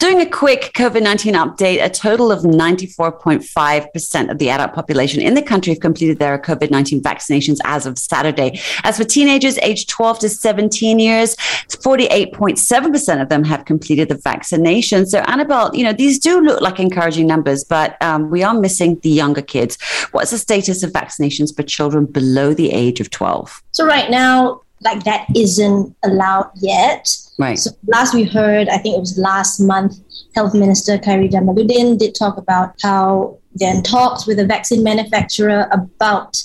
Doing a quick COVID 19 update, a total of 94.5% of the adult population in the country have completed their COVID 19 vaccinations as of Saturday. As for teenagers aged 12 to 17 years, 48.7% of them have completed the vaccination. So, Annabelle, you know, these do look like encouraging numbers, but um, we are missing the younger kids. What's the status of vaccinations for children below the age of 12? So, right now, like that isn't allowed yet. Right. So last we heard, I think it was last month, Health Minister Khairy Jamaluddin did talk about how then talks with a vaccine manufacturer about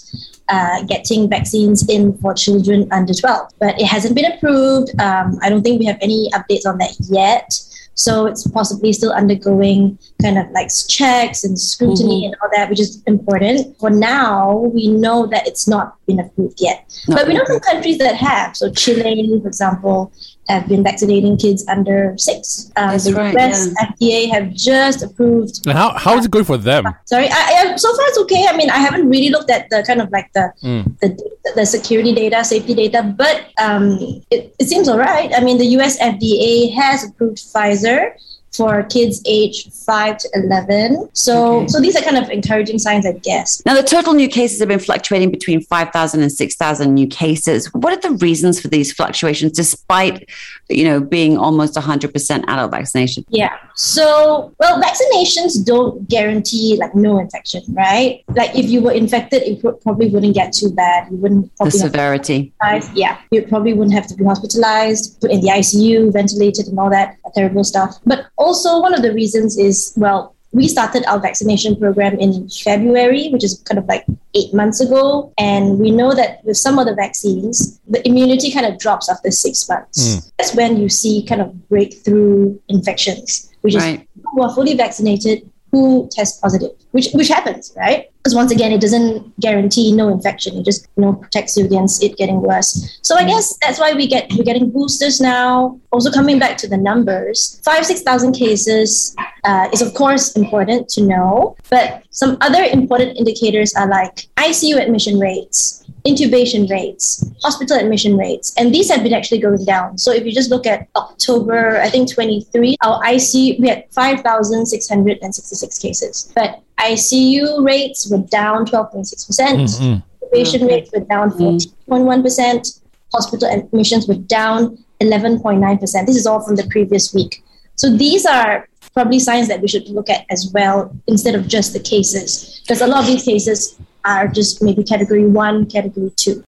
uh, getting vaccines in for children under 12. But it hasn't been approved. Um, I don't think we have any updates on that yet. So it's possibly still undergoing kind of like checks and scrutiny mm-hmm. and all that, which is important. For now, we know that it's not been approved yet. Not but we know some countries that have. So Chile, for example, have been vaccinating kids under six. Um, That's the right, US yeah. FDA have just approved. And how, how is it going for them? Sorry, I, I, so far it's okay. I mean, I haven't really looked at the kind of like the mm. the, the security data, safety data, but um, it, it seems all right. I mean, the US FDA has approved Pfizer for kids age 5 to 11. So, okay. so these are kind of encouraging signs, I guess. Now, the total new cases have been fluctuating between 5,000 and 6,000 new cases. What are the reasons for these fluctuations despite, you know, being almost 100% adult vaccination? Yeah. So, well, vaccinations don't guarantee like no infection, right? Like if you were infected, it probably wouldn't get too bad. You wouldn't the severity. Yeah, you probably wouldn't have to be hospitalized, put in the ICU, ventilated, and all that terrible stuff. But also, one of the reasons is well, we started our vaccination program in February, which is kind of like eight months ago. And we know that with some of the vaccines, the immunity kind of drops after six months. Mm. That's when you see kind of breakthrough infections, which right. is who are fully vaccinated who test positive, which which happens, right? Because once again, it doesn't guarantee no infection. It just you know protects you against it getting worse. So I guess that's why we get we're getting boosters now. Also coming back to the numbers, five six thousand cases uh, is of course important to know, but some other important indicators are like ICU admission rates, intubation rates, hospital admission rates, and these have been actually going down. So if you just look at October, I think 23, our ICU, we had 5,666 cases, but ICU rates were down 12.6%, mm-hmm. intubation mm-hmm. rates were down 14.1%, hospital admissions were down 11.9%. This is all from the previous week. So these are probably signs that we should look at as well instead of just the cases, because a lot of these cases are just maybe category one, category two.